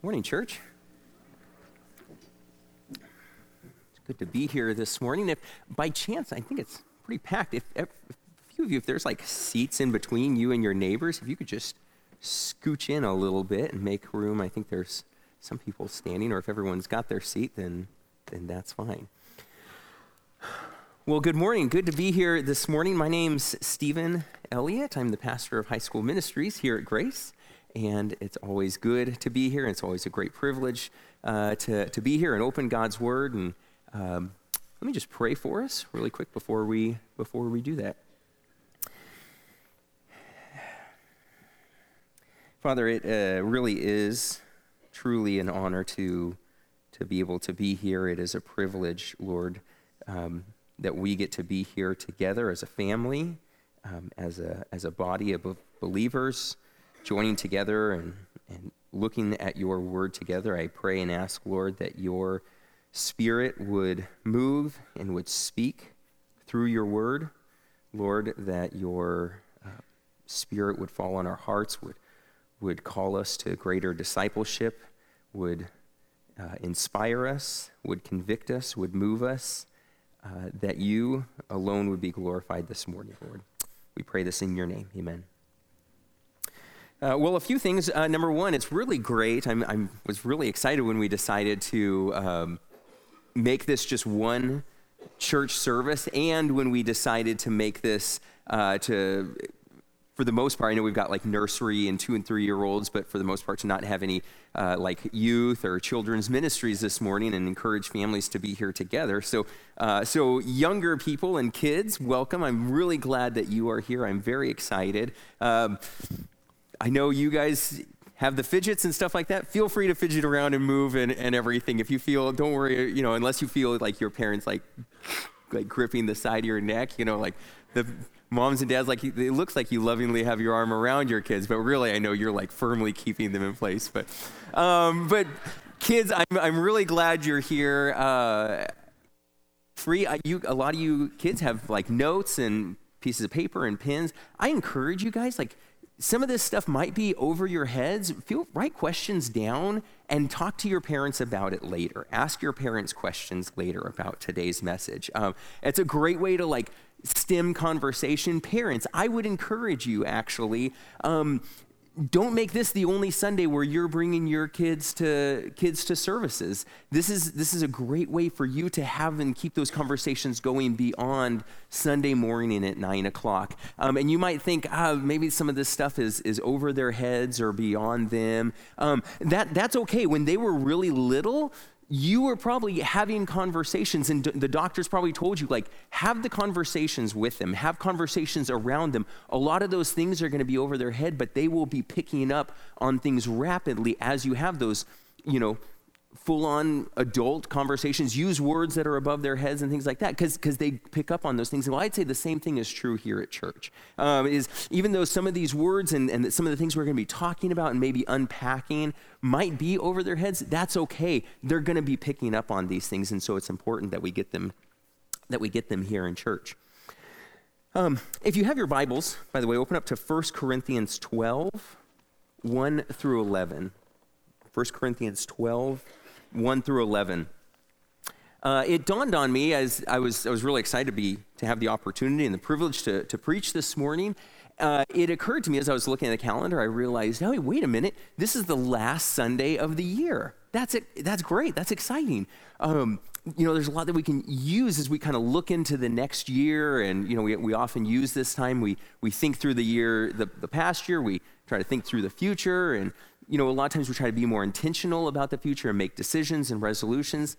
Morning, church. It's good to be here this morning. If by chance, I think it's pretty packed. If, if a few of you, if there's like seats in between you and your neighbors, if you could just scooch in a little bit and make room. I think there's some people standing, or if everyone's got their seat, then then that's fine. Well, good morning. Good to be here this morning. My name's Stephen Elliott. I'm the pastor of high school ministries here at Grace and it's always good to be here. It's always a great privilege uh, to, to be here and open God's Word. And um, let me just pray for us really quick before we, before we do that. Father, it uh, really is truly an honor to, to be able to be here. It is a privilege, Lord, um, that we get to be here together as a family, um, as, a, as a body of believers joining together and, and looking at your word together, I pray and ask, Lord, that your spirit would move and would speak through your word. Lord, that your uh, spirit would fall on our hearts, would, would call us to greater discipleship, would uh, inspire us, would convict us, would move us, uh, that you alone would be glorified this morning, Lord. We pray this in your name. Amen. Uh, well, a few things. Uh, number one, it's really great. I was really excited when we decided to um, make this just one church service, and when we decided to make this uh, to, for the most part, I know we've got like nursery and two and three year olds, but for the most part, to not have any uh, like youth or children's ministries this morning and encourage families to be here together. So, uh, so younger people and kids, welcome. I'm really glad that you are here. I'm very excited. Um, I know you guys have the fidgets and stuff like that. Feel free to fidget around and move and, and everything. If you feel, don't worry, you know, unless you feel like your parents like like gripping the side of your neck, you know, like the moms and dads, like it looks like you lovingly have your arm around your kids, but really, I know you're like firmly keeping them in place. But, um, but kids, I'm I'm really glad you're here. Uh, free, you a lot of you kids have like notes and pieces of paper and pens. I encourage you guys like some of this stuff might be over your heads. Feel, write questions down and talk to your parents about it later. Ask your parents questions later about today's message. Um, it's a great way to like stem conversation. Parents, I would encourage you actually. Um, don't make this the only Sunday where you're bringing your kids to kids to services. This is this is a great way for you to have and keep those conversations going beyond Sunday morning at nine o'clock. Um, and you might think, ah, maybe some of this stuff is is over their heads or beyond them. Um, that that's okay. When they were really little, you were probably having conversations, and the doctors probably told you, like, have the conversations with them, have conversations around them. A lot of those things are going to be over their head, but they will be picking up on things rapidly as you have those, you know, full on adult conversations, use words that are above their heads and things like that, because they pick up on those things. Well, I'd say the same thing is true here at church. Um, is even though some of these words and, and some of the things we're going to be talking about and maybe unpacking might be over their heads, that's okay. They're going to be picking up on these things, and so it's important that we get them that we get them here in church. Um, if you have your Bibles, by the way, open up to 1 Corinthians 12, 1 through 11. 1 Corinthians 12, 1 through 11. Uh, it dawned on me as I was, I was really excited to, be, to have the opportunity and the privilege to, to preach this morning. Uh, it occurred to me as I was looking at the calendar, I realized, oh, wait a minute, this is the last Sunday of the year. That's, it, that's great, that's exciting. Um, you know, there's a lot that we can use as we kind of look into the next year. And, you know, we, we often use this time, we, we think through the year, the, the past year, we try to think through the future. And, you know, a lot of times we try to be more intentional about the future and make decisions and resolutions.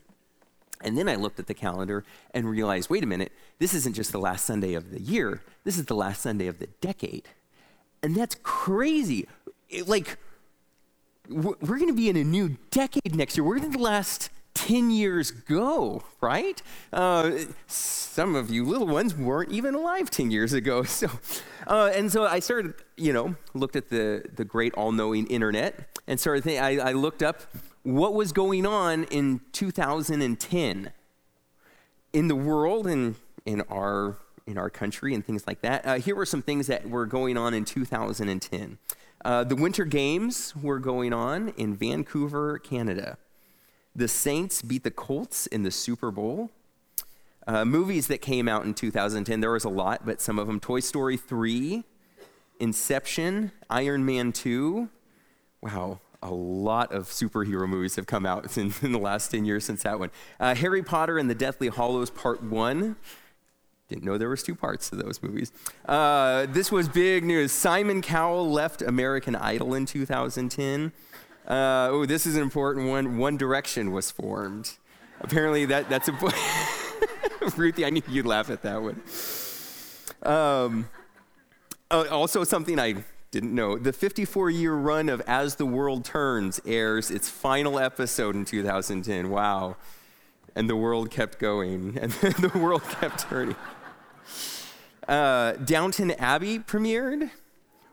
And then I looked at the calendar and realized wait a minute, this isn't just the last Sunday of the year, this is the last Sunday of the decade. And that's crazy. It, like, we're, going to be in a new decade next year. We're in the last 10 years go, right? Uh, some of you little ones weren't even alive 10 years ago. So, uh, and so I started, you know, looked at the, the great all knowing internet and started thinking, I, I looked up what was going on in 2010 in the world and in our in our country and things like that. Uh, here were some things that were going on in 2010. Uh, the Winter Games were going on in Vancouver, Canada. The Saints beat the Colts in the Super Bowl. Uh, movies that came out in 2010, there was a lot, but some of them Toy Story 3, Inception, Iron Man 2. Wow, a lot of superhero movies have come out in, in the last 10 years since that one. Uh, Harry Potter and the Deathly Hallows Part 1. Didn't know there was two parts to those movies. Uh, this was big news. Simon Cowell left American Idol in 2010. Uh, oh, this is an important one. One Direction was formed. Apparently, that, that's a. Ruthie, I knew you'd laugh at that one. Um, uh, also, something I didn't know. The 54 year run of As the World Turns airs its final episode in 2010. Wow. And the world kept going, and the world kept turning. Uh, Downton Abbey premiered,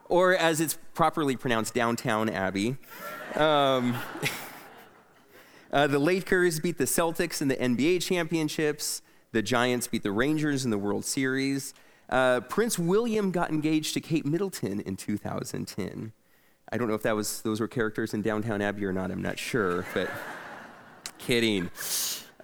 or as it's properly pronounced, Downtown Abbey. Um, uh, the Lakers beat the Celtics in the NBA championships. The Giants beat the Rangers in the World Series. Uh, Prince William got engaged to Kate Middleton in 2010. I don't know if that was those were characters in Downtown Abbey or not. I'm not sure, but kidding.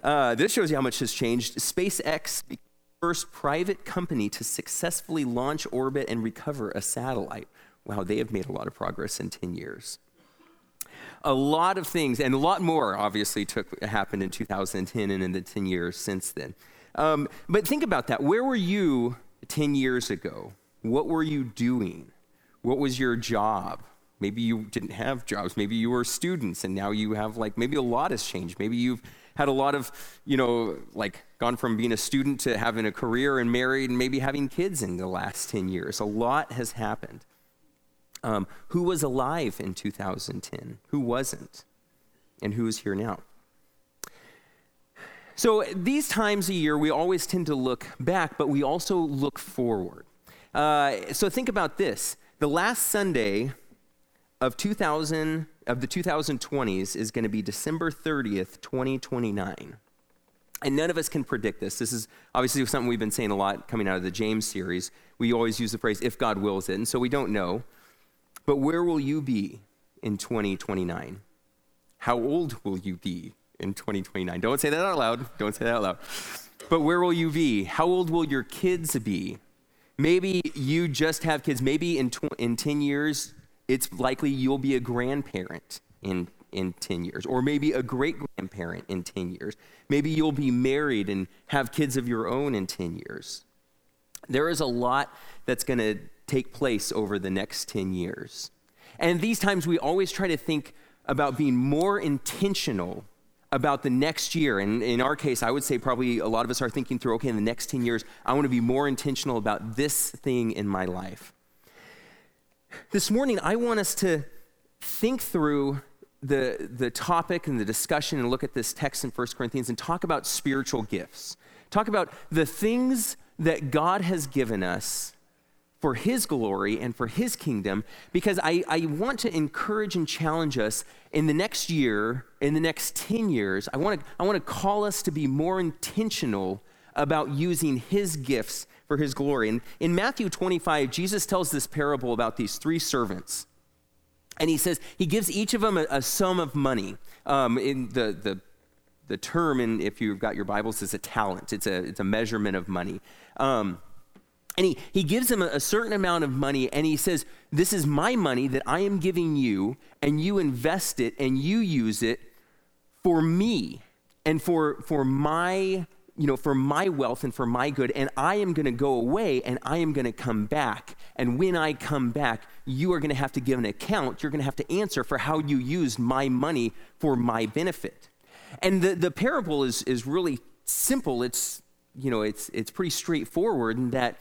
Uh, this shows you how much has changed. SpaceX, the first private company to successfully launch, orbit, and recover a satellite. Wow, they have made a lot of progress in 10 years. A lot of things, and a lot more, obviously, took happened in 2010 and in the 10 years since then. Um, but think about that. Where were you 10 years ago? What were you doing? What was your job? Maybe you didn't have jobs. Maybe you were students and now you have, like, maybe a lot has changed. Maybe you've had a lot of, you know, like gone from being a student to having a career and married and maybe having kids in the last 10 years. A lot has happened. Um, who was alive in 2010? Who wasn't? And who is here now? So, these times a year, we always tend to look back, but we also look forward. Uh, so, think about this. The last Sunday of 2000, of the 2020s is going to be December 30th, 2029. And none of us can predict this. This is obviously something we've been saying a lot coming out of the James series. We always use the phrase, if God wills it. And so we don't know. But where will you be in 2029? How old will you be in 2029. Don't say that out loud. Don't say that out loud. But where will you be? How old will your kids be? Maybe you just have kids. Maybe in, tw- in 10 years, it's likely you'll be a grandparent in, in 10 years, or maybe a great grandparent in 10 years. Maybe you'll be married and have kids of your own in 10 years. There is a lot that's going to take place over the next 10 years. And these times, we always try to think about being more intentional about the next year. And in our case, I would say probably a lot of us are thinking through okay, in the next 10 years, I want to be more intentional about this thing in my life. This morning, I want us to think through the, the topic and the discussion and look at this text in 1 Corinthians and talk about spiritual gifts. Talk about the things that God has given us for His glory and for His kingdom, because I, I want to encourage and challenge us in the next year, in the next 10 years. I want to, I want to call us to be more intentional about using His gifts for His glory. And in Matthew 25, Jesus tells this parable about these three servants. And he says, he gives each of them a, a sum of money. Um, in the, the, the term, in, if you've got your Bibles, is a talent, it's a, it's a measurement of money. Um, and he, he gives him a, a, certain amount of money and he says, This is my money that I am giving you, and you invest it and you use it for me and for, for my you know for my wealth and for my good. And i am going to go away and i am going to come back. And when i come back you are going to have to give an account. You're going to have to answer for how you used my money for my benefit. And the, the parable is, is really simple. It's you know it's, it's pretty straightforward in that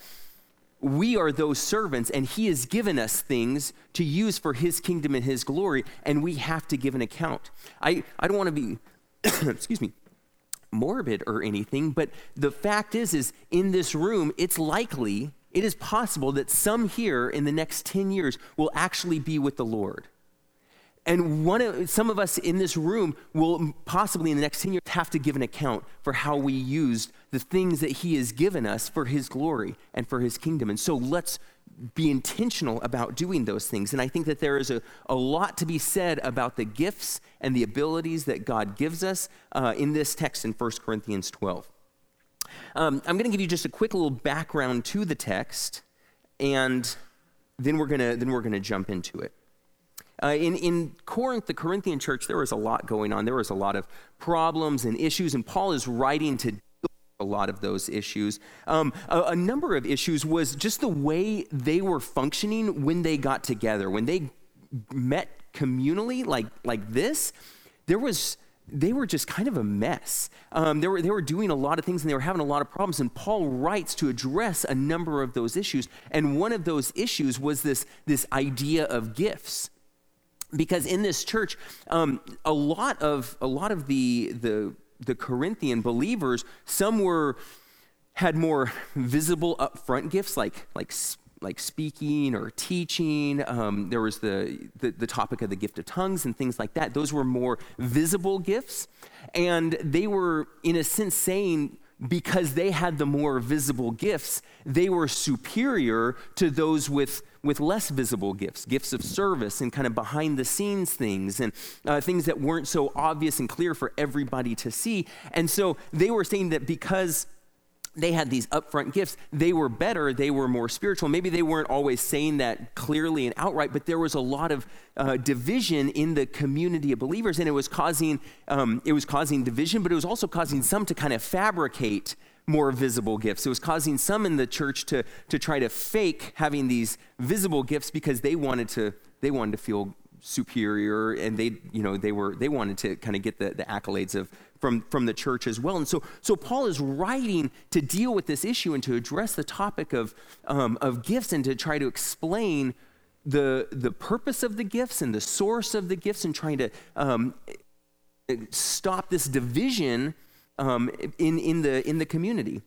we are those servants, and He has given us things to use for His kingdom and His glory, and we have to give an account. I, I don't want to be, excuse me, morbid or anything, but the fact is, is in this room, it's likely, it is possible that some here in the next 10 years will actually be with the Lord. And one of, some of us in this room will possibly in the next 10 years have to give an account for how we used the things that He has given us for His glory and for His kingdom. And so let's be intentional about doing those things. And I think that there is a, a lot to be said about the gifts and the abilities that God gives us uh, in this text in 1 Corinthians 12. Um, I'm going to give you just a quick little background to the text, and then we're going to then we're going to jump into it. Uh, in, in Corinth, the Corinthian church, there was a lot going on. There was a lot of problems and issues, and Paul is writing to a lot of those issues. Um, a, a, number of issues was just the way they were functioning when they got together. When they met communally, like, like this, there was they were just kind of a mess. Um, they, were, they were doing a lot of things and they were having a lot of problems. And Paul writes to address a number of those issues. And one of those issues was this, this idea of gifts because in this church, um, a lot of a lot of the the the Corinthian believers, some were had more visible upfront gifts like like like speaking or teaching. Um, there was the, the, the topic of the gift of tongues and things like that. Those were more visible gifts, and they were in a sense saying because they had the more visible gifts, they were superior to those with, with less visible gifts, gifts of service and kind of behind the scenes things and uh, things that weren't so obvious and clear for everybody to see. And so they were saying that because they had these upfront gifts. They were better, they were more spiritual. Maybe they weren't always saying that clearly and outright, but there was a lot of uh, division in the community of believers, and it was causing um, it was causing division, but it was also causing some to kind of fabricate more visible gifts. It was causing some in the church to to try to fake having these visible gifts because they wanted to they wanted to feel superior and they you know they were they wanted to kind of get the, the accolades of from from the church as well and so so paul is writing to deal with this issue and to address the topic of um, of gifts and to try to explain the the purpose of the gifts and the source of the gifts and trying to um, stop this division um, in in the in the community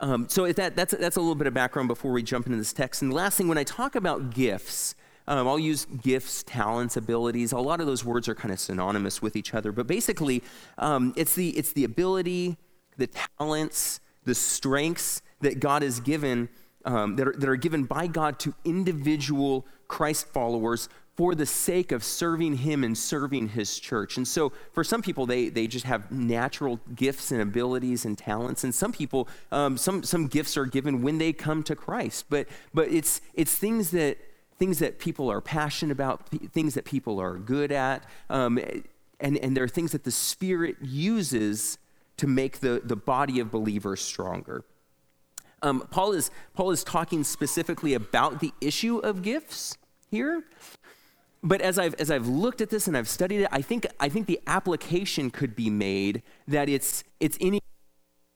um, so that, that's, that's a little bit of background before we jump into this text. And the last thing, when I talk about gifts, um, I'll use gifts, talents, abilities. A lot of those words are kind of synonymous with each other, but basically, um, it's, the, it's the ability, the talents, the strengths that God has given, um, that, are, that are given by God to individual Christ followers for the sake of serving Him and serving His church. And so, for some people, they, they just have natural gifts and abilities and talents. And some people, um, some, some gifts are given when they come to Christ. But, but it's, it's things that things that people are passionate about, things that people are good at, um, and, and there are things that the Spirit uses to make the, the body of believers stronger. Um, Paul, is, Paul is talking specifically about the issue of gifts here. But as I've, as I've looked at this and I've studied it, I think, I think the application could be made that it's, it's any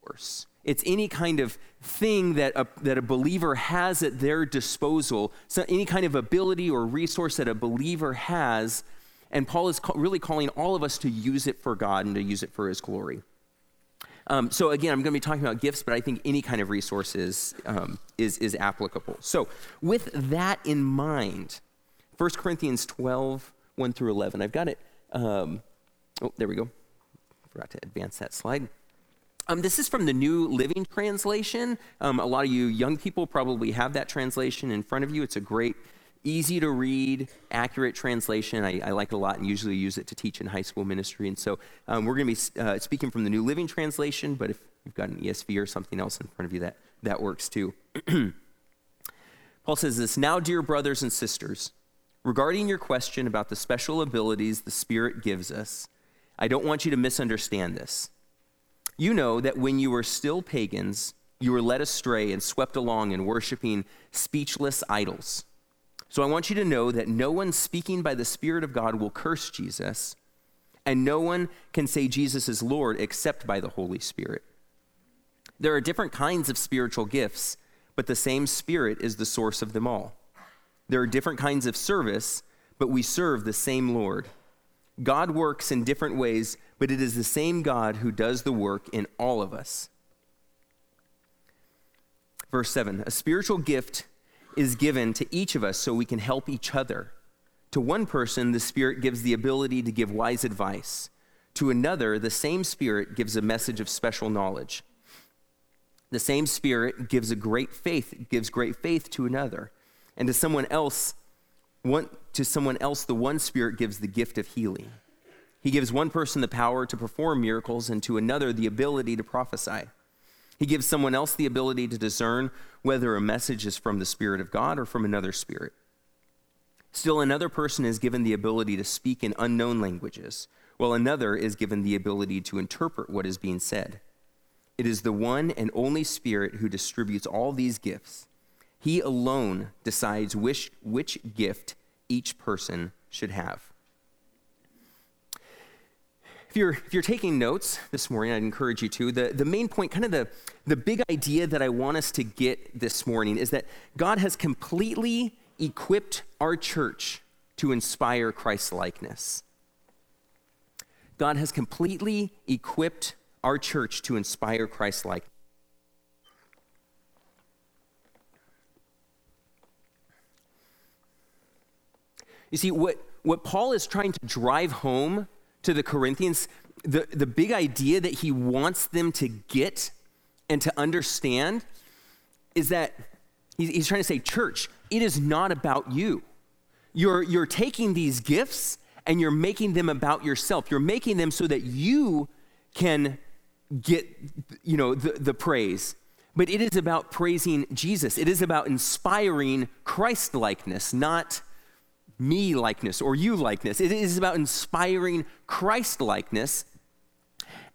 course. It's any kind of thing that a, that a believer has at their disposal, so any kind of ability or resource that a believer has. And Paul is ca- really calling all of us to use it for God and to use it for his glory. Um, so again, I'm going to be talking about gifts, but I think any kind of resource is, um, is, is applicable. So with that in mind, 1 Corinthians 12, 1 through 11. I've got it. Um, oh, there we go. Forgot to advance that slide. Um, this is from the New Living Translation. Um, a lot of you young people probably have that translation in front of you. It's a great, easy to read, accurate translation. I, I like it a lot and usually use it to teach in high school ministry. And so um, we're going to be uh, speaking from the New Living Translation, but if you've got an ESV or something else in front of you, that, that works too. Paul says this Now, dear brothers and sisters, regarding your question about the special abilities the Spirit gives us, I don't want you to misunderstand this. You know that when you were still pagans, you were led astray and swept along in worshiping speechless idols. So I want you to know that no one speaking by the Spirit of God will curse Jesus, and no one can say Jesus is Lord except by the Holy Spirit. There are different kinds of spiritual gifts, but the same Spirit is the source of them all. There are different kinds of service, but we serve the same Lord. God works in different ways, but it is the same God who does the work in all of us. Verse 7 A spiritual gift is given to each of us so we can help each other. To one person, the Spirit gives the ability to give wise advice. To another, the same Spirit gives a message of special knowledge. The same Spirit gives a great faith, gives great faith to another. And to someone else, one, to someone else, the one Spirit gives the gift of healing. He gives one person the power to perform miracles and to another the ability to prophesy. He gives someone else the ability to discern whether a message is from the Spirit of God or from another spirit. Still, another person is given the ability to speak in unknown languages, while another is given the ability to interpret what is being said. It is the one and only Spirit who distributes all these gifts. He alone decides which, which gift each person should have. If you're, if you're taking notes this morning, I'd encourage you to. The, the main point, kind of the, the big idea that I want us to get this morning is that God has completely equipped our church to inspire Christ likeness. God has completely equipped our church to inspire Christ likeness. You see, what, what Paul is trying to drive home to the Corinthians, the, the big idea that he wants them to get and to understand is that he's, trying to say, church, it is not about you. You're, you're taking these gifts and you're making them about yourself. You're making them so that you can get, you know, the, the praise. But it is about praising Jesus. It is about inspiring Christ likeness, not me likeness or you likeness. It is about inspiring Christ likeness.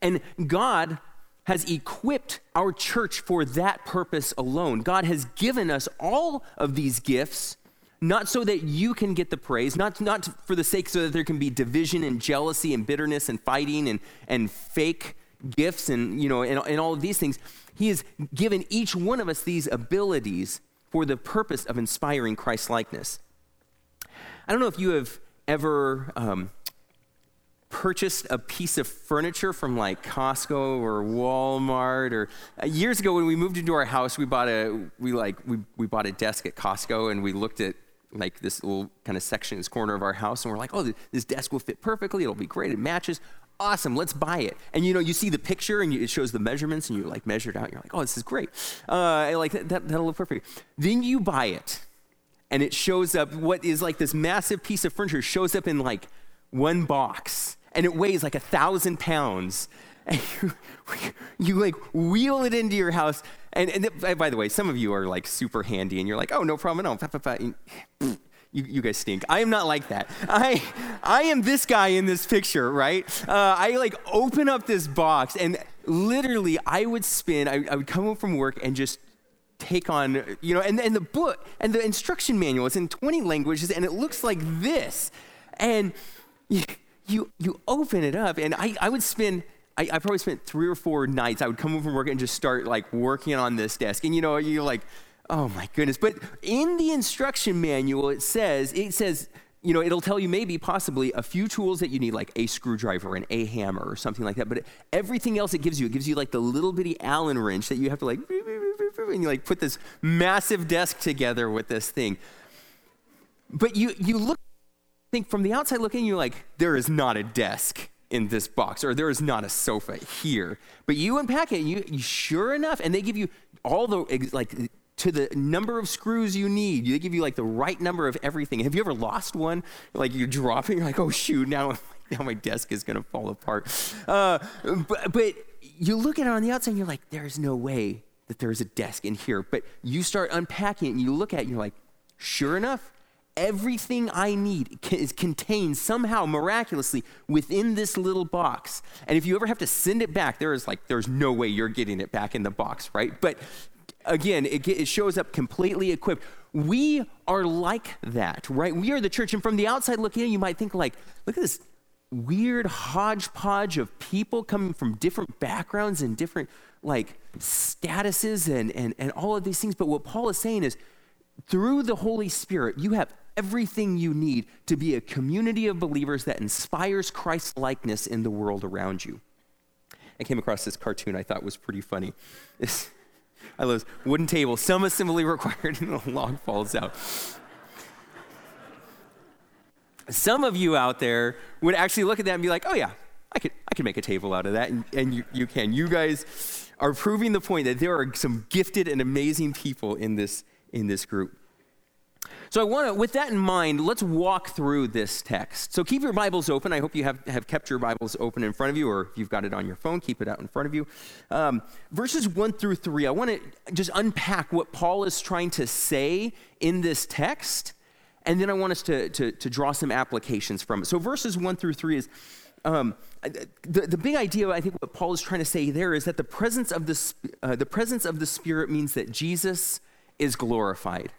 And God has equipped our church for that purpose alone. God has given us all of these gifts, not so that you can get the praise, not, not for the sake so that there can be division and jealousy and bitterness and fighting and, and fake gifts and, you know, and, and all of these things. He has given each one of us these abilities for the purpose of inspiring Christ likeness. I don't know if you have ever um, purchased a piece of furniture from like Costco or Walmart or uh, years ago when we moved into our house we bought a we like we, we bought a desk at Costco and we looked at like this little kind of section this corner of our house and we're like oh this desk will fit perfectly. It'll be great. It matches. Awesome. Let's buy it. And you know you see the picture and you, it shows the measurements and you like measure it out and you're like oh this is great. Uh, like that, that'll look perfect. Then you buy it and it shows up, what is like this massive piece of furniture shows up in like one box and it weighs like a thousand pounds. And you, you like wheel it into your house. And, and by the way, some of you are like super handy and you're like, oh, no problem at all. You, you, guys stink. I am not like that. I, I am this guy in this picture, right? Uh, I like open up this box and literally I would spin, I, I would come home from work and just take on, you know, and, and the book and the instruction manual is in 20 languages and it looks like this. And you, you, open it up, and I, I would spend, I, I probably spent three or four nights. I would come home from work and just start like working on this desk. And you know, you're like, oh my goodness. But in the instruction manual, it says, it says, you know, it'll tell you maybe possibly a few tools that you need, like a screwdriver and a hammer or something like that. But everything else it gives you, it gives you like the little bitty Allen wrench that you have to like, and you like put this massive desk together with this thing. But you, you look, think from the outside looking, you're like, there is not a desk in this box, or there is not a sofa here. But you unpack it, you, you sure enough, and they give you all the, like, to the number of screws you need. They give you like the right number of everything. Have you ever lost one? Like you're dropping, you're like, oh shoot, now, now my desk is gonna fall apart. Uh, but, but you look at it on the outside and you're like, there's no way that there's a desk in here. But you start unpacking it and you look at it and you're like, sure enough, everything I need is contained somehow miraculously within this little box. And if you ever have to send it back, there is like, there's no way you're getting it back in the box, right? But again, it, it shows up completely equipped. We are like that, right? We are the church. And from the outside looking in, you might think like, look at this weird hodgepodge of people coming from different backgrounds and different like statuses and, and, and all of these things. But what Paul is saying is through the Holy Spirit, you have everything you need to be a community of believers that inspires Christ's likeness in the world around you. I came across this cartoon I thought was pretty funny. I love this. wooden table, some assembly required, and the log falls out. Some of you out there would actually look at that and be like, oh, yeah, I could, I could make a table out of that, and, and you, you can. You guys are proving the point that there are some gifted and amazing people in this, in this group. So I want to, with that in mind, let's walk through this text. So keep your Bibles open. I hope you have, have kept your Bibles open in front of you, or if you've got it on your phone, keep it out in front of you. Um, verses 1 through 3, I want to just unpack what Paul is trying to say in this text, and then I want us to, to, to draw some applications from it. So verses 1 through 3 is um, the, the big idea, I think, what Paul is trying to say there is that the presence of the, uh, the presence of the Spirit means that Jesus is glorified.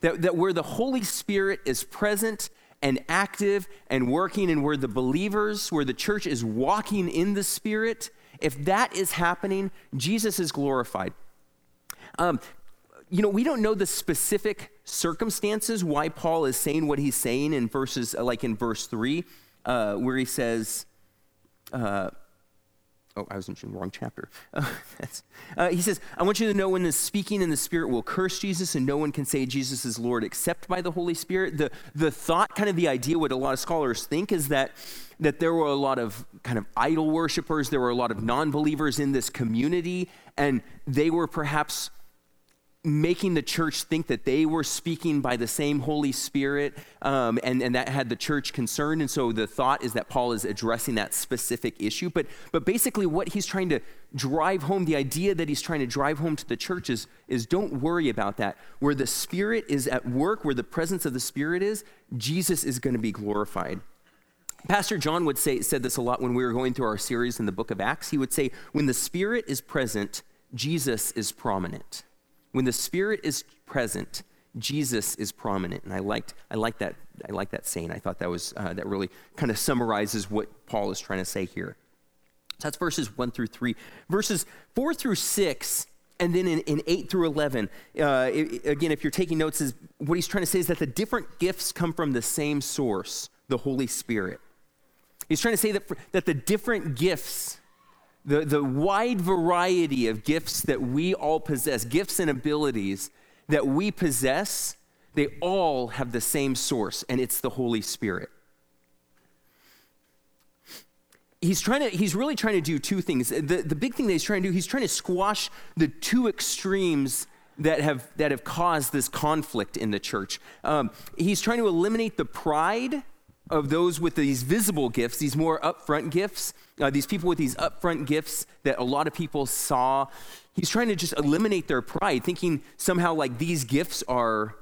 That, that where the Holy Spirit is present and active and working, and where the believers, where the church is walking in the Spirit, if that is happening, Jesus is glorified. Um, you know, we don't know the specific circumstances why Paul is saying what he's saying in verses, like in verse 3, uh, where he says, uh, Oh, I was in the wrong chapter. Uh, he says, I want you to know when the speaking in the Spirit will curse Jesus, and no one can say Jesus is Lord except by the Holy Spirit. The, the thought, kind of the idea, what a lot of scholars think is that, that there were a lot of kind of idol worshippers, there were a lot of non believers in this community, and they were perhaps making the church think that they were speaking by the same Holy Spirit, um, and, and that had the church concerned. And so the thought is that Paul is addressing that specific issue. But, but basically, what he's trying to drive home, the idea that he's trying to drive home to the church is, is don't worry about that. Where the Spirit is at work, where the presence of the Spirit is, Jesus is going to be glorified. Pastor John would say, said this a lot when we were going through our series in the book of Acts. He would say, when the Spirit is present, Jesus is prominent. When the Spirit is present, Jesus is prominent, and I liked, I liked that. I like that saying. I thought that was uh, that really kind of summarizes what Paul is trying to say here. So that's verses one through three. Verses four through six, and then in, in eight through eleven. Uh, it, again, if you're taking notes, is what he's trying to say is that the different gifts come from the same source, the Holy Spirit. He's trying to say that for, that the different gifts the, the wide variety of gifts that we all possess, gifts and abilities that we possess, they all have the same source, and it's the Holy Spirit. He's trying to, he's really trying to do two things. The, the big thing that he's trying to do, he's trying to squash the two extremes that have, that have caused this conflict in the church. Um, he's trying to eliminate the pride of those with these visible gifts, these more upfront gifts, uh, these people with these upfront gifts that a lot of people saw, he's trying to just eliminate their pride, thinking somehow like these gifts are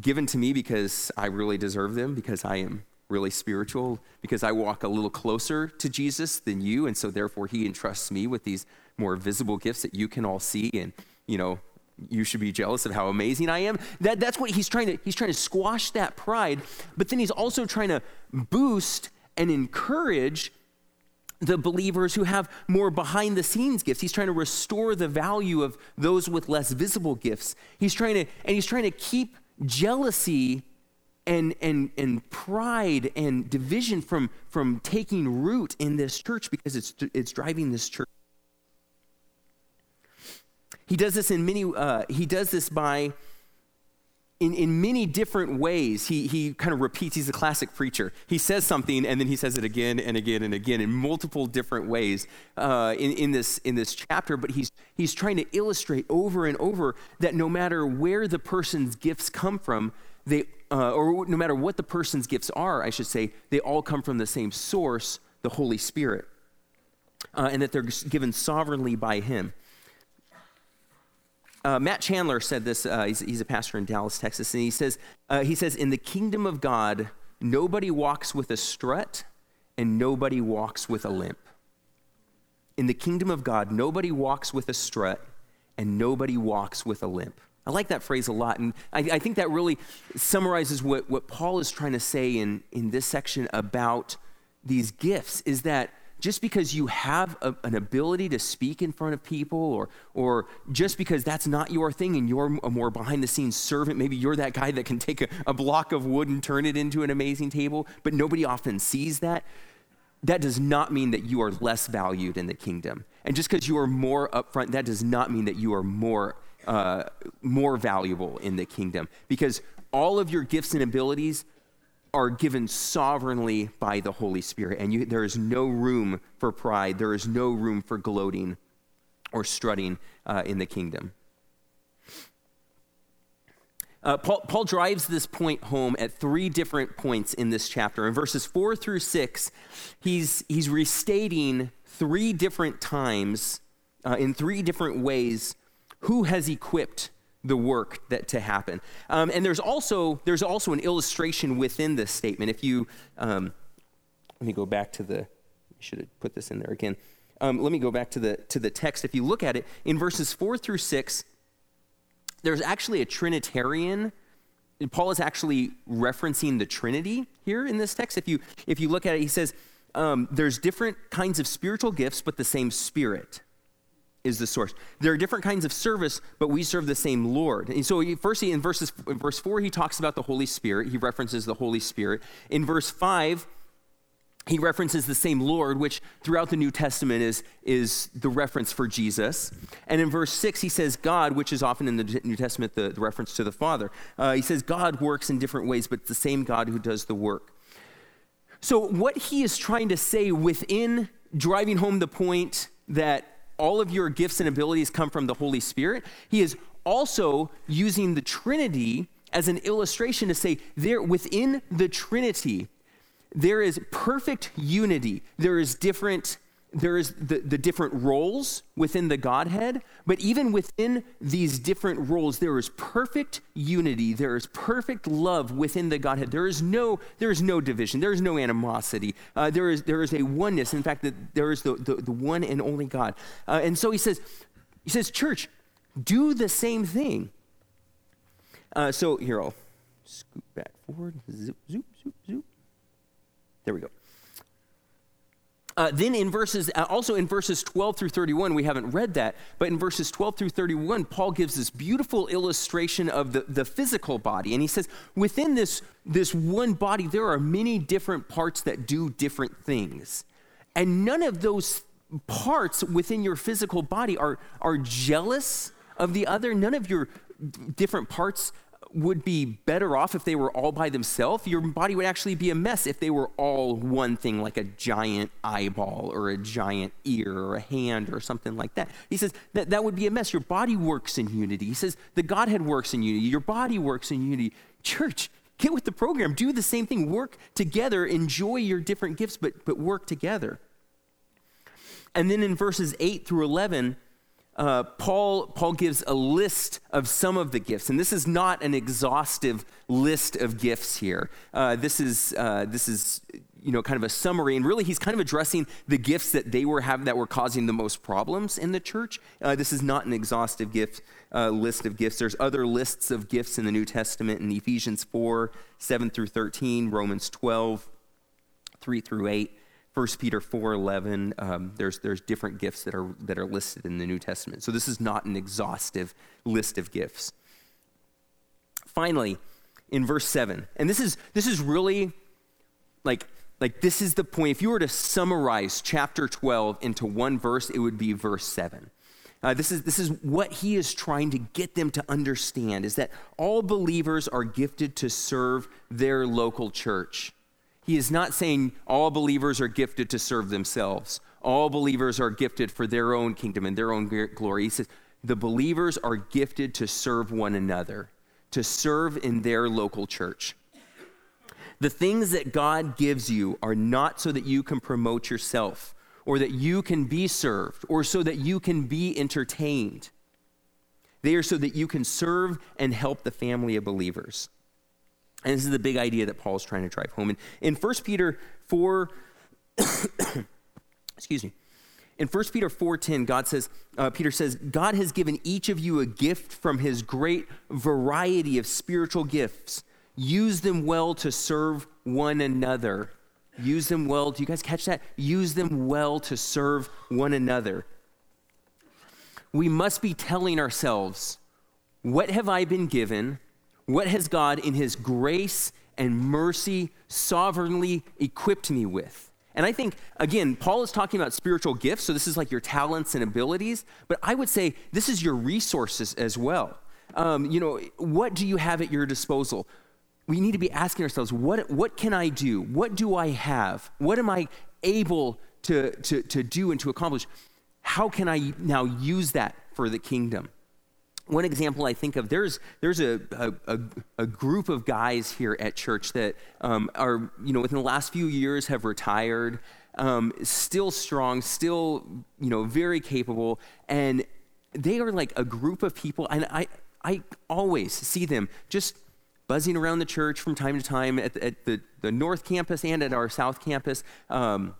given to me because I really deserve them, because I am really spiritual, because I walk a little closer to Jesus than you, and so therefore he entrusts me with these more visible gifts that you can all see and, you know, you should be jealous of how amazing I am. That, that's what he's trying to, he's trying to squash that pride, but then he's also trying to boost and encourage the believers who have more behind the scenes gifts. He's trying to restore the value of those with less visible gifts. He's trying to, and he's trying to keep jealousy and, and, and pride and division from, from taking root in this church because it's, it's driving this church he does this in many, uh, he does this by, in, in many different ways. He, he kind of repeats, he's a classic preacher. He says something and then he says it again and again and again in multiple different ways uh, in, in, this, in this chapter. But he's, he's trying to illustrate over and over that no matter where the person's gifts come from, they, uh, or no matter what the person's gifts are, I should say, they all come from the same source, the Holy Spirit, uh, and that they're given sovereignly by Him. Uh, Matt Chandler said this. Uh, he's, he's, a pastor in Dallas, Texas, and he says, uh, he says, in the kingdom of God, nobody walks with a strut and nobody walks with a limp. In the kingdom of God, nobody walks with a strut and nobody walks with a limp. I like that phrase a lot, and I, I think that really summarizes what, what Paul is trying to say in, in this section about these gifts is that just because you have a, an ability to speak in front of people, or, or just because that's not your thing and you're a more behind the scenes servant, maybe you're that guy that can take a, a block of wood and turn it into an amazing table, but nobody often sees that. That does not mean that you are less valued in the kingdom. And just because you are more upfront, that does not mean that you are more, uh, more valuable in the kingdom. Because all of your gifts and abilities are given sovereignly by the Holy Spirit. And you, there is no room for pride, there is no room for gloating or strutting uh, in the kingdom. Uh, Paul, Paul, drives this point home at three different points in this chapter. In verses four through six, he's, he's restating three different times, uh, in three different ways, who has equipped the work that to happen. Um, and there's also there's also an illustration within this statement. If you um, let me go back to the, I should have put this in there again. Um, let me go back to the to the text. If you look at it in verses four through six, there's actually a Trinitarian. Paul is actually referencing the Trinity here in this text. If you if you look at it, he says um, there's different kinds of spiritual gifts, but the same Spirit is the source. There are different kinds of service, but we serve the same Lord. And so, firstly, in, verses, in verse 4, he talks about the Holy Spirit. He references the Holy Spirit. In verse 5, he references the same Lord, which throughout the New Testament is, is the reference for Jesus. And in verse 6, he says God, which is often in the New Testament the, the reference to the Father. Uh, he says God works in different ways, but it's the same God who does the work. So, what he is trying to say within driving home the point that all of your gifts and abilities come from the Holy Spirit, he is also using the Trinity as an illustration to say there within the Trinity, there is perfect unity. There is different there is the, the different roles within the Godhead, but even within these different roles, there is perfect unity. There is perfect love within the Godhead. There is no, there is no division. There is no animosity. Uh, there, is, there is a oneness. In fact, there is the, the, the, one and only God. Uh, and so he says, he says, church, do the same thing. Uh, so here, I'll scoot back forward. Zoop, zoop, zoop, zoop. There we go. Uh, then in verses, uh, also in verses 12 through 31, we haven't read that, but in verses 12 through 31, Paul gives this beautiful illustration of the, the physical body. And he says, within this, this one body, there are many different parts that do different things. And none of those parts within your physical body are, are jealous of the other. None of your different parts would be better off if they were all by themselves. Your body would actually be a mess if they were all one thing, like a giant eyeball or a giant ear or a hand or something like that. He says that that would be a mess. Your body works in unity. He says the Godhead works in unity. Your body works in unity. Church, get with the program. Do the same thing. Work together. Enjoy your different gifts, but, but work together. And then in verses 8 through 11, uh, Paul, Paul gives a list of some of the gifts, and this is not an exhaustive list of gifts here. Uh, this is uh, this is you know kind of a summary, and really he's kind of addressing the gifts that they were having that were causing the most problems in the church. Uh, this is not an exhaustive gift uh, list of gifts. There's other lists of gifts in the New Testament in Ephesians four seven through thirteen, Romans twelve three through eight. 1 Peter 4:11, um, there's, there's different gifts that are, that are listed in the New Testament. So this is not an exhaustive list of gifts. Finally, in verse 7, and this is, this is really like, like this is the point. If you were to summarize chapter 12 into one verse, it would be verse 7. Uh, this, is, this is what he is trying to get them to understand is that all believers are gifted to serve their local church. He is not saying all believers are gifted to serve themselves. All believers are gifted for their own kingdom and their own glory. He says the believers are gifted to serve one another, to serve in their local church. The things that God gives you are not so that you can promote yourself or that you can be served or so that you can be entertained. They are so that you can serve and help the family of believers. And this is the big idea that Paul's trying to drive home. And in 1 Peter 4, excuse me, in 1 Peter 4.10, God says, uh, Peter says, God has given each of you a gift from his great variety of spiritual gifts. Use them well to serve one another. Use them well. Do you guys catch that? Use them well to serve one another. We must be telling ourselves, what have I been given? What has God, in His grace and mercy, sovereignly equipped me with? And I think, again, Paul is talking about spiritual gifts, so this is like your talents and abilities, but I would say this is your resources as well. Um, you know, what do you have at your disposal? we need to be asking ourselves, what, what can I do? What do I have? What am I able to, to, to do and to accomplish? How can I now use that for the kingdom? One example I think of, there's, there's a, a, a group of guys here at church that um, are, you know, within the last few years have retired, um, still strong, still, you know, very capable. And they are like a group of people, and I, I always see them just buzzing around the church from time to time at, the, at the, the North Campus and at our South Campus, um,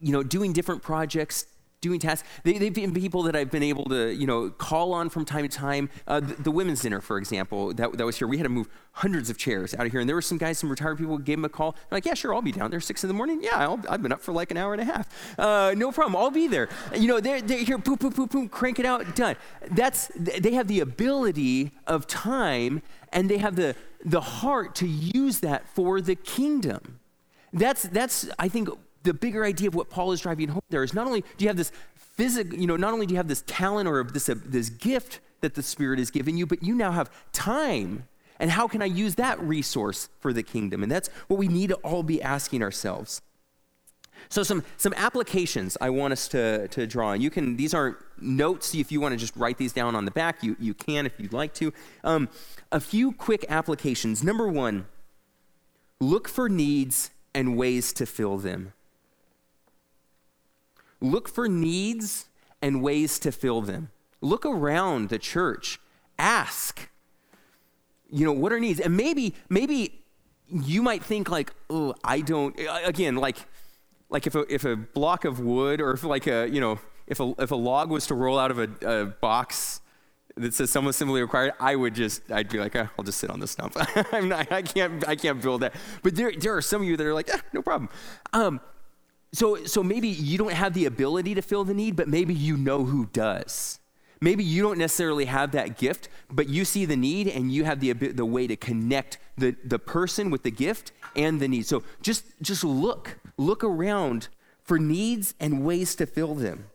you know, doing different projects, doing tasks. They, have been people that I've been able to, you know, call on from time to time. Uh, the, the, women's dinner, for example, that, that was here. We had to move hundreds of chairs out of here, and there were some guys, some retired people, gave them a call. They're like, "Yeah, sure, I'll be down there six in the morning. Yeah, i have been up for like an hour and a half. Uh, no problem, I'll be there. You know, they're, they're here, boom, boom, boom, boom, crank it out, done. That's they have the ability of time, and they have the the heart to use that for the kingdom. That's that's I think the bigger idea of what Paul is driving home there is not only do you have this physical, you know, not only do you have this talent or this, uh, this gift that the Spirit has given you, but you now have time. And how can I use that resource for the kingdom? And that's what we need to all be asking ourselves. So some, some applications I want us to, to draw on. You can, these aren't notes. If you want to just write these down on the back, you, you can if you'd like to. Um, a few quick applications. Number one, look for needs and ways to fill them. Look for needs and ways to fill them. Look around the church. Ask, you know, what are needs? And maybe, maybe you might think like, oh, I don't, again, like, like if a, if a block of wood or if like a, you know, if a, if a log was to roll out of a, a box that says someone similarly required, I would just, I'd be like, oh, I'll just sit on the stump. I'm not, I can't, I can't build that. But there, there are some of you that are like, eh, no problem. Um, so, so maybe you don't have the ability to fill the need, but maybe you know who does. Maybe you don't necessarily have that gift, but you see the need and you have the, the way to connect the, the person with the gift and the need. So just, just look, look around for needs and ways to fill them.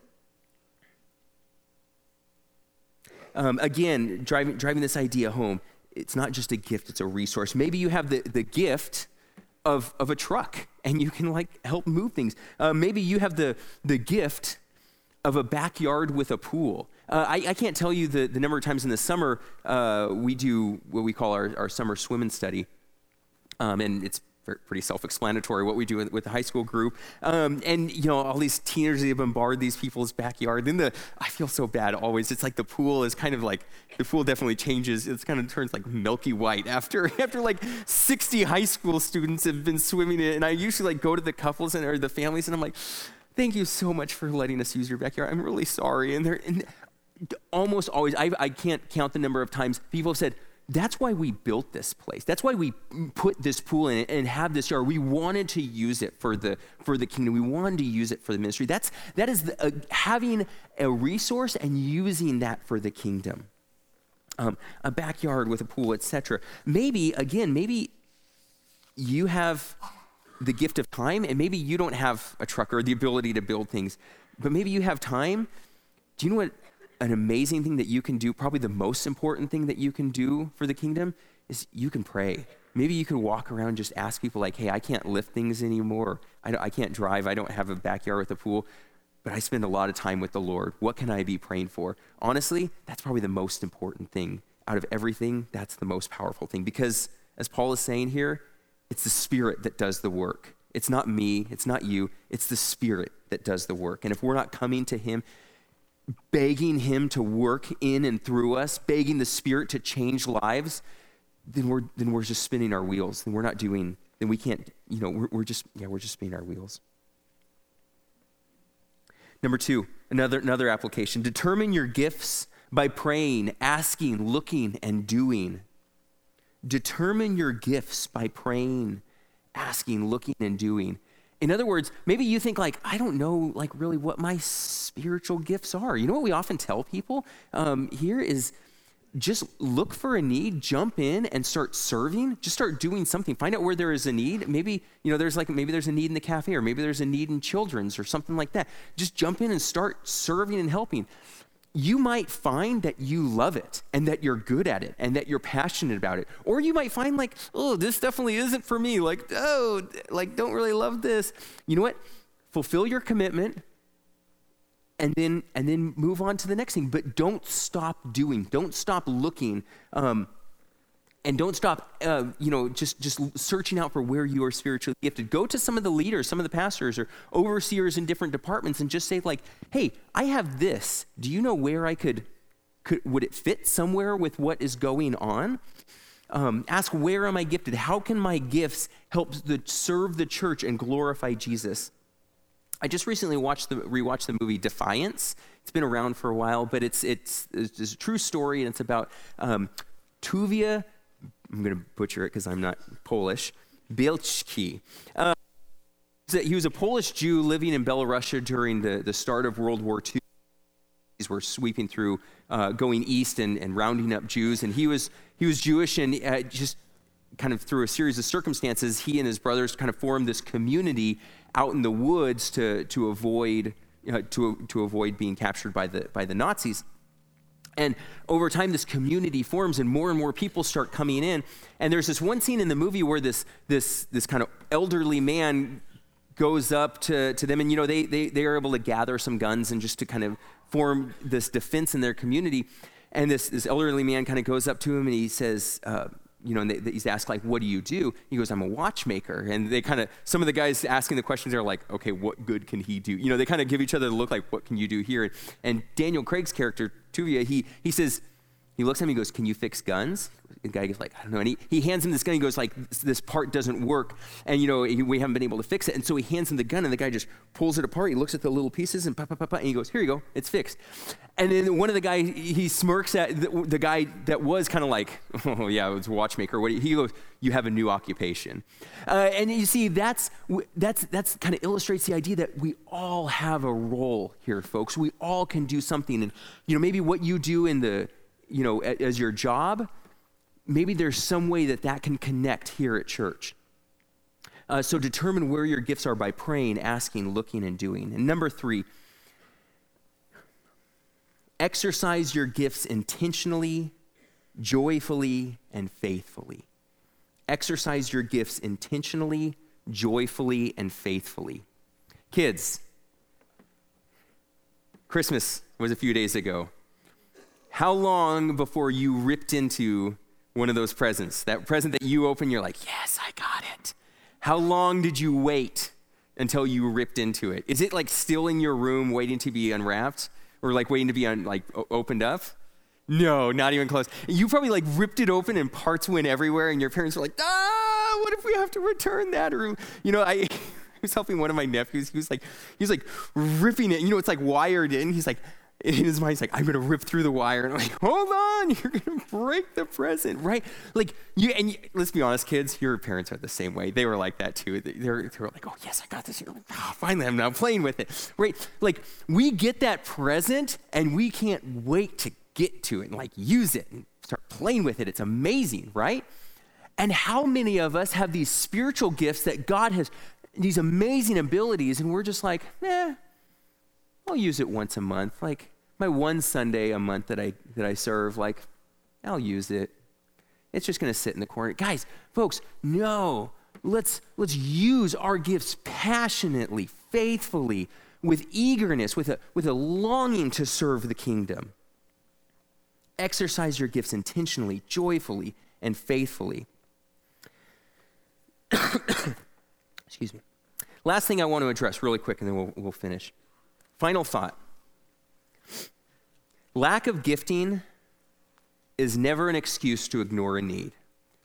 Um, again, driving, driving this idea home, it's not just a gift, it's a resource. Maybe you have the, the gift of, of a truck and you can like help move things. Uh, maybe you have the, the gift of a backyard with a pool. Uh, I, I, can't tell you the, the number of times in the summer uh, we do what we call our, our summer swim and study. Um, and it's pretty self-explanatory what we do with the high school group. Um, and you know, all these teenagers they bombard these people's backyard. Then the I feel so bad always. It's like the pool is kind of like the pool definitely changes. It's kind of turns like milky white after after like 60 high school students have been swimming in it. And I usually like go to the couples and or the families and I'm like, thank you so much for letting us use your backyard. I'm really sorry. And they're and almost always I, I can't count the number of times people have said that's why we built this place. That's why we put this pool in and have this yard. We wanted to use it for the for the kingdom. We wanted to use it for the ministry. That's that is the, uh, having a resource and using that for the kingdom. Um, a backyard with a pool, etc. Maybe again, maybe you have the gift of time, and maybe you don't have a truck or the ability to build things, but maybe you have time. Do you know what an amazing thing that you can do, probably the most important thing that you can do for the kingdom, is you can pray. Maybe you can walk around just ask people, like, hey, I can't lift things anymore. I, I can't drive. I don't have a backyard with a pool, but I spend a lot of time with the Lord. What can I be praying for? Honestly, that's probably the most important thing. Out of everything, that's the most powerful thing. Because, as Paul is saying here, it's the Spirit that does the work. It's not me, it's not you, it's the Spirit that does the work. And if we're not coming to Him, begging Him to work in and through us, begging the Spirit to change lives, then we're, then we're just spinning our wheels. Then we're not doing, then we can't, you know, we're, we're just, yeah, we're just spinning our wheels. Number two, another, another application determine your gifts by praying, asking, looking, and doing. Determine your gifts by praying, asking, looking, and doing. In other words, maybe you think like, I don't know like really what my spiritual gifts are. You know what we often tell people um, here is just look for a need, jump in and start serving. Just start doing something. Find out where there is a need. Maybe, you know, there's like maybe there's a need in the cafe or maybe there's a need in children's or something like that. Just jump in and start serving and helping. You might find that you love it and that you're good at it and that you're passionate about it. Or you might find like, oh, this definitely isn't for me. Like, oh, like don't really love this. You know what? Fulfill your commitment and then and then move on to the next thing. But don't stop doing. Don't stop looking. Um, and don't stop uh, you know just just searching out for where you are spiritually gifted. Go to some of the leaders some of the pastors or overseers in different departments and just say like hey i have this. Do you know where i could, could would it fit somewhere with what is going on? Um, ask where am i gifted? How can my gifts help the, serve the church and glorify jesus? I just recently watched the rewatched the movie defiance. It's been around for a while but it's it's, it's a true story and it's about um, tuvia I'm going to butcher it because I'm not Polish, Bielski. Uh, he was a Polish Jew living in Belarusia during the, the start of World War II. These were sweeping through, uh, going east and, and rounding up Jews. And he was, he was Jewish, and uh, just kind of through a series of circumstances, he and his brothers kind of formed this community out in the woods to, to, avoid, uh, to, to avoid being captured by the, by the Nazis. And over time, this community forms, and more and more people start coming in. And there's this one scene in the movie where this, this, this kind of elderly man goes up to, to them, and you know, they, they, they are able to gather some guns and just to kind of form this defense in their community. And this, this elderly man kind of goes up to him and he says, uh, you know, and they, he's asked, like, what do you do? He goes, I'm a watchmaker. And they kind of, some of the guys asking the questions are like, okay, what good can he do? You know, they kind of give each other the look like, what can you do here? And Daniel Craig's character, Tuvia, he, he says, he looks at him, he goes, Can you fix guns? The guy goes like, I don't know. And he, he hands him this gun. He goes like, this part doesn't work. And, you know, we haven't been able to fix it. And so he hands him the gun and the guy just pulls it apart. He looks at the little pieces and, pa, pa, pa, pa, and he goes, here you go. It's fixed. And then one of the guys, he smirks at the, the guy that was kind of like, oh yeah, it was a watchmaker. What, he goes, you have a new occupation. Uh, and you see, that's, that's, that's kind of illustrates the idea that we all have a role here, folks. We all can do something. And, you know, maybe what you do in the, you know, as your job, maybe there's some way that that can connect here at church. Uh, so determine where your gifts are by praying, asking, looking, and doing. And number three, exercise your gifts intentionally, joyfully, and faithfully. Exercise your gifts intentionally, joyfully, and faithfully. Kids, Christmas was a few days ago. How long before you ripped into one of those presents? That present that you open, you're like, yes, I got it. How long did you wait until you ripped into it? Is it like still in your room waiting to be unwrapped or like waiting to be un, like opened up? No, not even close. You probably like ripped it open and parts went everywhere, and your parents were like, ah, what if we have to return that? Or, you know, I, was helping one of my nephews. He was like, he was like ripping it. You know, it's like wired in. He's like, in his mind, he's like, I'm gonna rip through the wire. And I'm like, hold on, you're gonna break the present, right? Like, you, and you, let's be honest, kids, your parents are the same way. They were like that too. They, were, they were like, oh, yes, I got this. Like, oh, finally, I'm now playing with it, right? Like, we get that present and we can't wait to get to it and like use it and start playing with it. It's amazing, right? And how many of us have these spiritual gifts that God has, these amazing abilities, and we're just like, eh, I'll use it once a month. Like my one Sunday a month that I that I serve, like I'll use it. It's just going to sit in the corner. Guys, folks, no. Let's let's use our gifts passionately, faithfully, with eagerness, with a with a longing to serve the kingdom. Exercise your gifts intentionally, joyfully, and faithfully. Excuse me. Last thing I want to address, really quick, and then we'll, we'll finish. Final thought lack of gifting is never an excuse to ignore a need.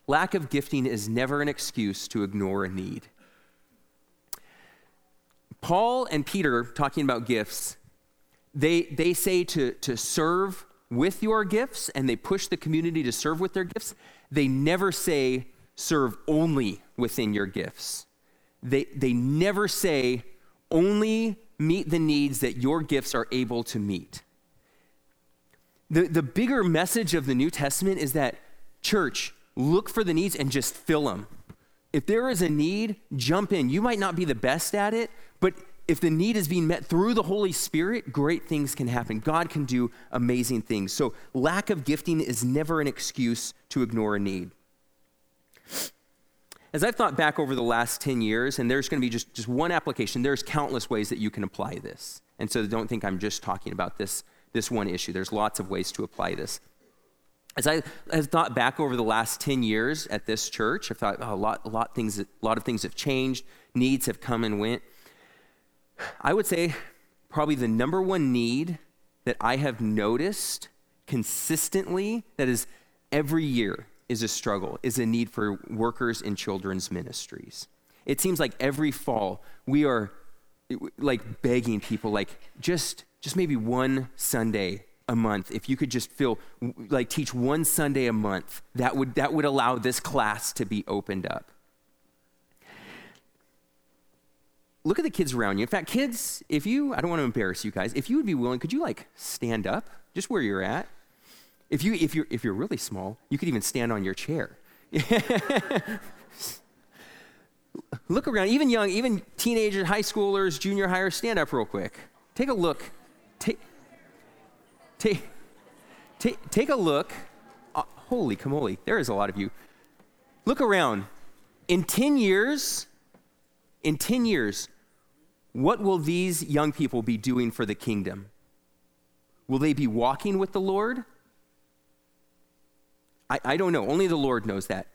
Lack of gifting is never an excuse to ignore a need. Paul and Peter, talking about gifts, they, they say to, to serve with your gifts and they push the community to serve with their gifts. They never say serve only within your gifts. They, they never say only meet the needs that your gifts are able to meet. The, the bigger message of the New Testament is that, church, look for the needs and just fill them. If there is a need, jump in. You might not be the best at it, but if the need is being met through the Holy Spirit, great things can happen. God can do amazing things. So, lack of gifting is never an excuse to ignore a need. As I've thought back over the last 10 years, and there's going to be just, just one application, there's countless ways that you can apply this. And so don't think I'm just talking about this, this one issue. There's lots of ways to apply this. As I have thought back over the last 10 years at this church, I've thought oh, a, lot, a, lot things, a lot of things have changed, needs have come and went. I would say probably the number one need that I have noticed consistently, that is every year, is a struggle, is a need for workers in children's ministries. It seems like every fall we are like begging people, like just just maybe one Sunday a month. If you could just feel like teach one Sunday a month, that would that would allow this class to be opened up. Look at the kids around you. In fact, kids, if you I don't want to embarrass you guys, if you would be willing, could you like stand up just where you're at? If, you, if, you're, if you're really small, you could even stand on your chair. look around, even young, even teenagers, high schoolers, junior hires, stand up real quick. Take a look. Take, take, take, a look. Uh, holy camoli, there is a lot of you. Look around. In 10 years, in 10 years, what will these young people be doing for the kingdom? Will they be walking with the Lord? I, I don't know. Only the Lord knows that.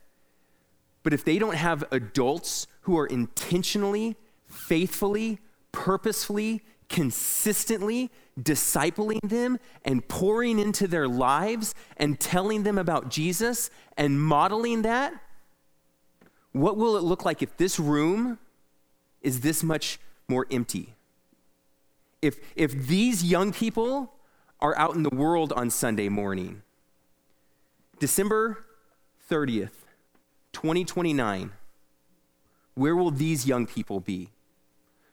But if they don't have adults who are intentionally, faithfully, purposefully, consistently discipling them and pouring into their lives and telling them about Jesus and modeling that, what will it look like if this room is this much more empty? If, if these young people are out in the world on Sunday morning, December 30th, 2029, where will these young people be?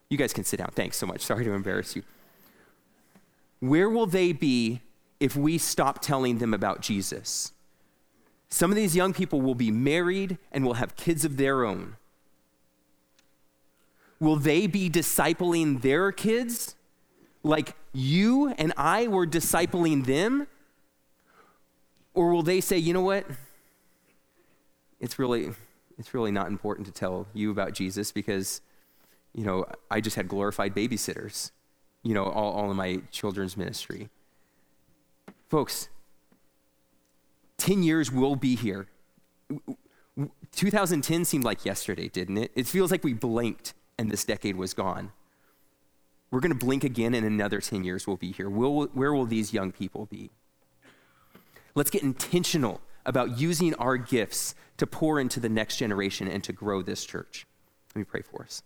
You guys can sit down. Thanks so much. Sorry to embarrass you. Where will they be if we stop telling them about Jesus? Some of these young people will be married and will have kids of their own. Will they be discipling their kids like you and I were discipling them? Or will they say, you know what? It's really, it's really not important to tell you about Jesus because, you know, I just had glorified babysitters, you know, all, all in my children's ministry. Folks, 10 years will be here. 2010 seemed like yesterday, didn't it? It feels like we blinked and this decade was gone. We're going to blink again and another 10 years will be here. Will, where will these young people be? Let's get intentional about using our gifts to pour into the next generation and to grow this church. Let me pray for us.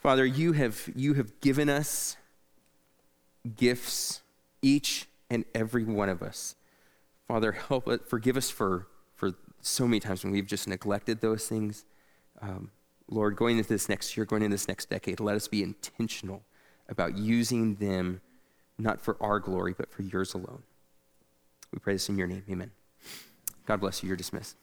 Father, you have, you have given us gifts, each and every one of us. Father, help us, forgive us for, for so many times when we've just neglected those things. Um, Lord, going into this next year, going into this next decade, let us be intentional about using them not for our glory, but for yours alone. We pray this in your name. Amen. God bless you. You're dismissed.